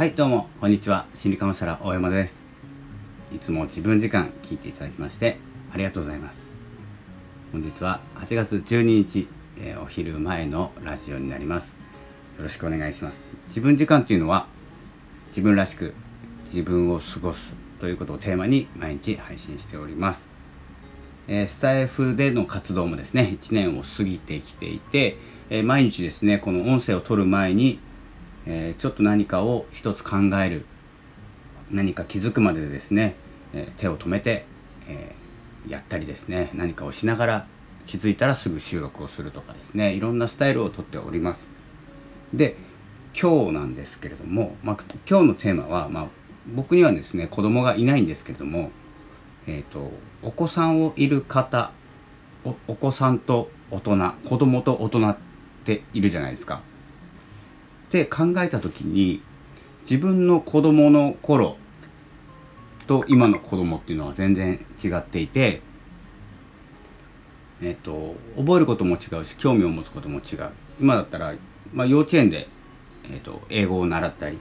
はいどうもこんにちは。心理カウンセラー大山です。いつも自分時間聞いていただきましてありがとうございます。本日は8月12日、えー、お昼前のラジオになります。よろしくお願いします。自分時間っていうのは自分らしく自分を過ごすということをテーマに毎日配信しております。えスタイフでの活動もですね1年を過ぎてきていて、え毎日ですねこの音声を取る前にえー、ちょっと何かを一つ考える何か気づくまでですね、えー、手を止めて、えー、やったりですね何かをしながら気づいたらすぐ収録をするとかですねいろんなスタイルをとっております。で今日なんですけれども、まあ、今日のテーマは、まあ、僕にはですね子供がいないんですけれども、えーと、お子さんをいる方お子さんと大人子供と大人っているじゃないですか。って考えた時に自分の子供の頃と今の子供っていうのは全然違っていてえっと覚えることも違うし興味を持つことも違う。今だったら、まあ、幼稚園で、えっと、英語を習ったり、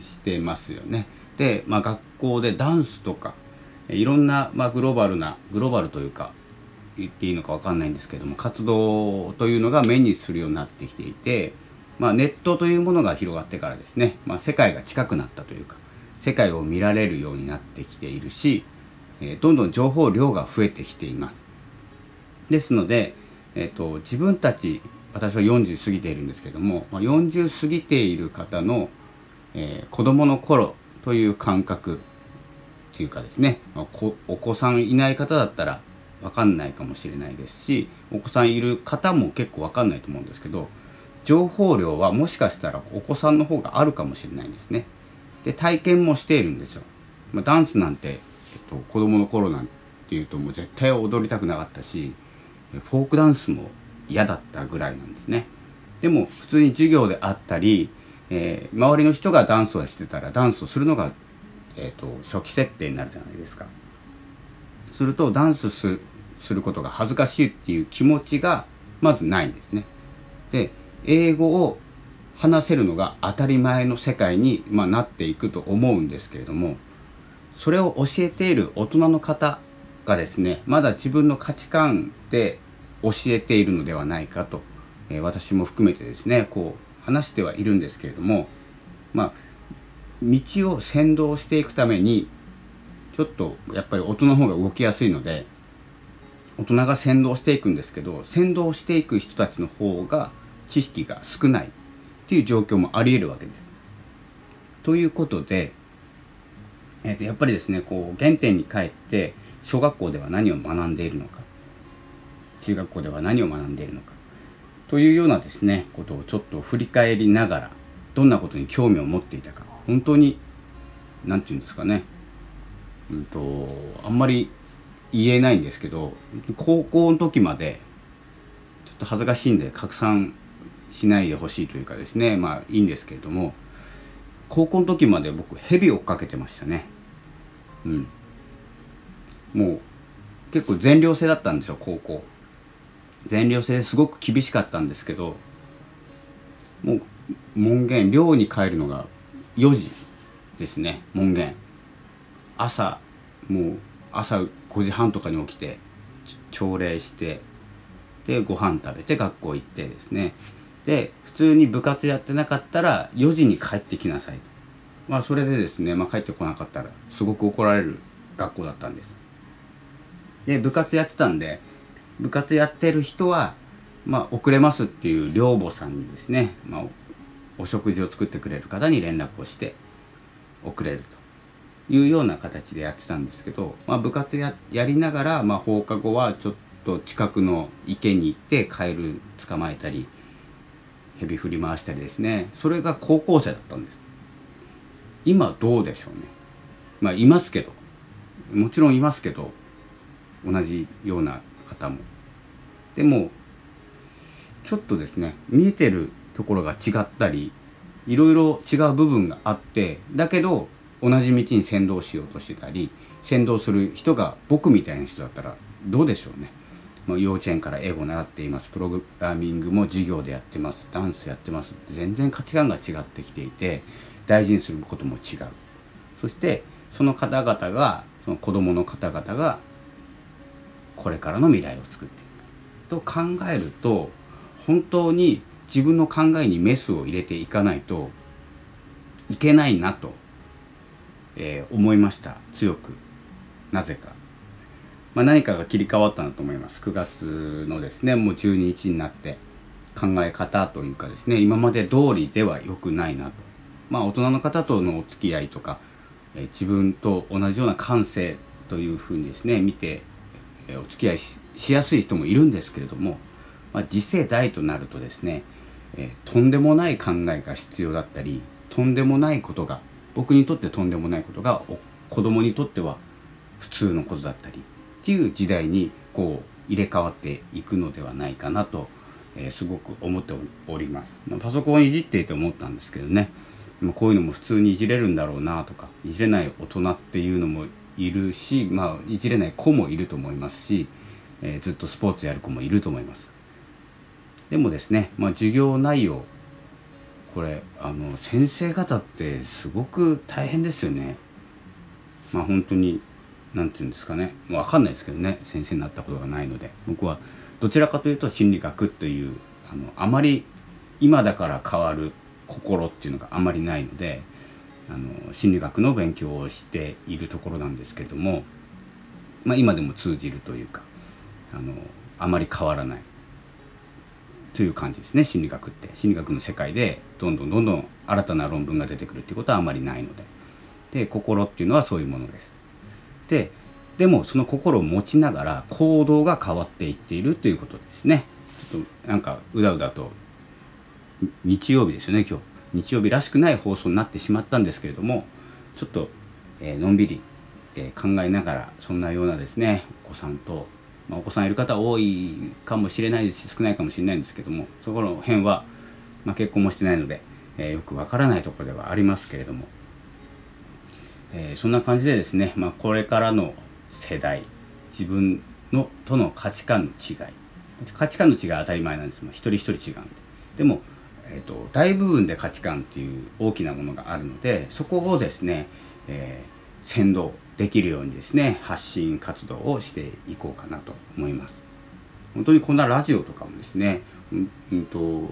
してますよね。で、まあ、学校でダンスとかいろんな、まあ、グローバルなグローバルというか言っていいのか分かんないんですけども活動というのが目にするようになってきていてまあ、ネットというものが広がってからですね、まあ、世界が近くなったというか世界を見られるようになってきているし、えー、どんどん情報量が増えてきています。ですので、えーと、自分たち私は40過ぎているんですけども、まあ、40過ぎている方の、えー、子供の頃という感覚というかですね、まあ、お子さんいない方だったら分かんないかもしれないですしお子さんいる方も結構分かんないと思うんですけど情報量はもしかしたらお子さんの方があるかもしれないんですね。で体験もしているんですよ。まあ、ダンスなんて、えっと、子供の頃なんていうともう絶対踊りたくなかったしフォークダンスも嫌だったぐらいなんですね。でも普通に授業であったり、えー、周りの人がダンスをしてたらダンスをするのが、えーと、初期設定になるじゃないですか。するとダンスすることが恥ずかしいっていう気持ちがまずないんですね。で英語を話せるのが当たり前の世界に、まあ、なっていくと思うんですけれどもそれを教えている大人の方がですねまだ自分の価値観で教えているのではないかと、えー、私も含めてですねこう話してはいるんですけれどもまあ道を先導していくためにちょっとやっぱり大人の方が動きやすいので大人が先導していくんですけど先導していく人たちの方が知識が少ないっていう状況もあり得るわけです。ということで、えー、とやっぱりですねこう原点に帰って小学校では何を学んでいるのか中学校では何を学んでいるのかというようなですねことをちょっと振り返りながらどんなことに興味を持っていたか本当に何て言うんですかねうんとあんまり言えないんですけど高校の時までちょっと恥ずかしいんで拡散しないでほしいというかですねまあいいんですけれども高校の時まで僕蛇追っかけてましたね。うん。もう結構全寮制だったんですよ高校。全寮制すごく厳しかったんですけどもう門限寮に帰るのが4時ですね門限。朝もう朝5時半とかに起きて朝礼してでご飯食べて学校行ってですね。で普通に部活やってなかったら4時に帰ってきなさい。まあそれでですね、まあ、帰ってこなかったらすごく怒られる学校だったんです。で部活やってたんで部活やってる人はまあ遅れますっていう寮母さんにですね、まあ、お食事を作ってくれる方に連絡をして遅れると。いうような形でやってたんですけど、まあ、部活やりながら、まあ、放課後はちょっと近くの池に行ってカエル捕まえたり蛇振り回したりですね。それが高校生だったんです。今どうでしょうね。まあいますけど。もちろんいますけど同じような方も。でもちょっとですね見えてるところが違ったりいろいろ違う部分があってだけど同じ道に先導しようとしてたり先導する人が僕みたいな人だったらどうでしょうね。幼稚園から英語を習っています。プログラミングも授業でやってます。ダンスやってます。全然価値観が違ってきていて大事にすることも違う。そしてその方々がその子供の方々がこれからの未来を作っていく。と考えると本当に自分の考えにメスを入れていかないといけないなと、えー、思いました。強く。なぜか、まあ、何かが切り替わったなと思います。9月のですねもう12日になって考え方というかですね今まで通りでは良くないなと。まあ大人の方とのお付き合いとか、え、自分と同じような感性というふうにですね見て、え、お付き合いしやすい人もいるんですけれども、まあ、次世代となるとですね、え、とんでもない考えが必要だったりとんでもないことが僕にとってとんでもないことが子供にとっては普通のことだったりっていう時代にこう入れ替わっていくのではないかなと、えー、すごく思っております。まパソコンいじっていて思ったんですけどねこういうのも普通にいじれるんだろうなとかいじれない大人っていうのもいるし、まあ、いじれない子もいると思いますし、えー、ずっとスポーツやる子もいると思います。でもですね、まあ、授業内容これあの先生方ってすごく大変ですよねまあ本当に何て言うんですかね。分かんないですけどね。先生になったことがないので。僕はどちらかというと心理学というあのあまり今だから変わる心っていうのがあまりないのであの心理学の勉強をしているところなんですけれども、まあ、今でも通じるというかあのあまり変わらない。という感じですね心理学って。心理学の世界でどんどんどんどん新たな論文が出てくるっていうことはあまりないので。で心っていうのはそういうものです。ででもその心を持ちながら行動が変わっていっているということですね。ちょっとなんかうだうだと日曜日ですよね今日。日曜日らしくない放送になってしまったんですけれどもちょっと、えー、のんびり、えー、考えながらそんなようなですねお子さんとまあ、お子さんいる方多いかもしれないですし少ないかもしれないんですけどもそこの辺は、まあ、結婚もしてないので、えー、よくわからないところではありますけれども、えー、そんな感じでですね、まあ、これからの世代自分のとの価値観の違い。価値観の違いは当たり前なんです。も一人一人違うんで。でも、えーと、大部分で価値観っていう大きなものがあるのでそこをですね、えー、先導できるようにですね発信活動をしていこうかなと思います。本当にこんなラジオとかもですねうんうんと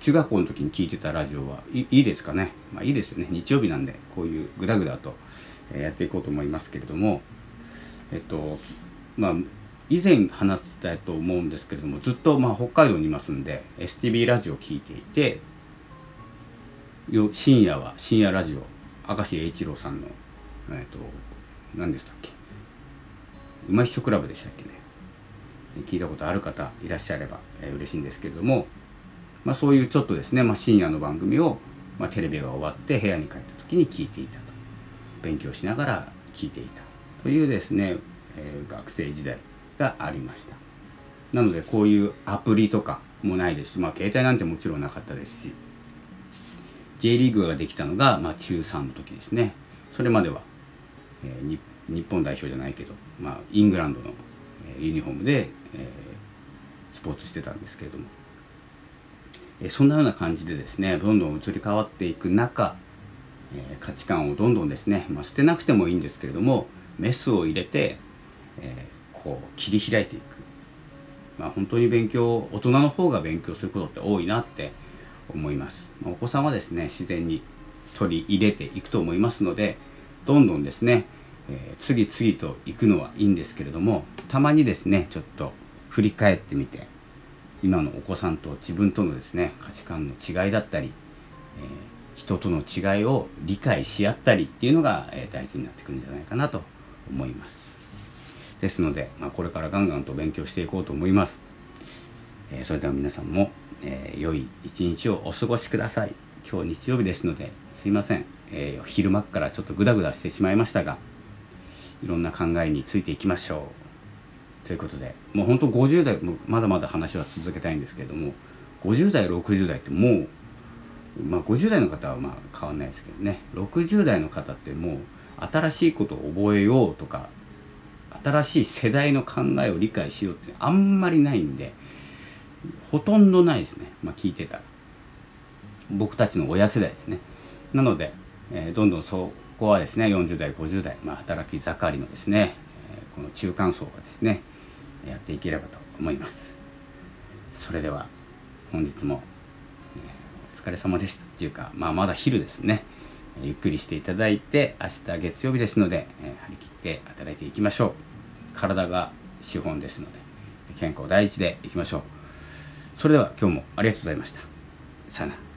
中学校の時に聞いてたラジオはいいいですかね。まあいいですよね。日曜日なんでこういうグダグダとやっていこうと思いますけれどもえっとまあ以前話したと思うんですけれどもずっとまあ北海道にいますんで STB ラジオを聞いていて深夜は深夜ラジオ明石栄一郎さんの、えっと何でしたっけ？うまいっしょクラブでしたっけね？聞いたことある方いらっしゃれば、えー、嬉しいんですけれども、まあ、そういうちょっとですね、まあ、深夜の番組を、まあ、テレビが終わって部屋に帰った時に聞いていたと。勉強しながら聞いていたというですね、えー、学生時代がありました。なのでこういうアプリとかもないですし、まあ、携帯なんてもちろんなかったですし J リーグができたのが、まあ、中3の時ですね。それまではえー、日本代表じゃないけど、まあ、イングランドの、えー、ユニフォームで、えー、スポーツしてたんですけれども、えー、そんなような感じでですねどんどん移り変わっていく中、え、価値観をどんどんですね、まあ、捨てなくてもいいんですけれどもメスを入れて、え、こう切り開いていく、まあ、本当に勉強大人の方が勉強することって多いなって思います、まあ、お子さんはですね自然に取り入れていくと思いますのでどんどんですね、えー、次々と行くのはいいんですけれどもたまにですねちょっと振り返ってみて今のお子さんと自分とのですね価値観の違いだったり、えー、人との違いを理解し合ったりっていうのが、大事になってくるんじゃないかなと思います。ですので、まあ、これからガンガンと勉強していこうと思います、え、それでは皆さんも、え良い一日をお過ごしください。今日日曜日ですのですいません。えー、昼間からちょっとグダグダしてしまいましたがいろんな考えについていきましょう。ということでもう本当50代まだまだ話は続けたいんですけれども50代60代ってもうまあ50代の方はまあ変わんないですけどね。60代の方ってもう新しいことを覚えようとか新しい世代の考えを理解しようってあんまりないんでほとんどないですね。まあ聞いてたら。僕たちの親世代ですね。なのでえーどんどんそこはですね40代50代、まあ、働き盛りのですね、えーこの中間層がですねやっていければと思います。それでは本日も、疲れ様でしたっていうか、まあ、まだ昼ですね。ゆっくりしていただいて明日月曜日ですので、えー張り切って働いていきましょう。体が資本ですので健康第一でいきましょう。それでは今日もありがとうございました。さよなら。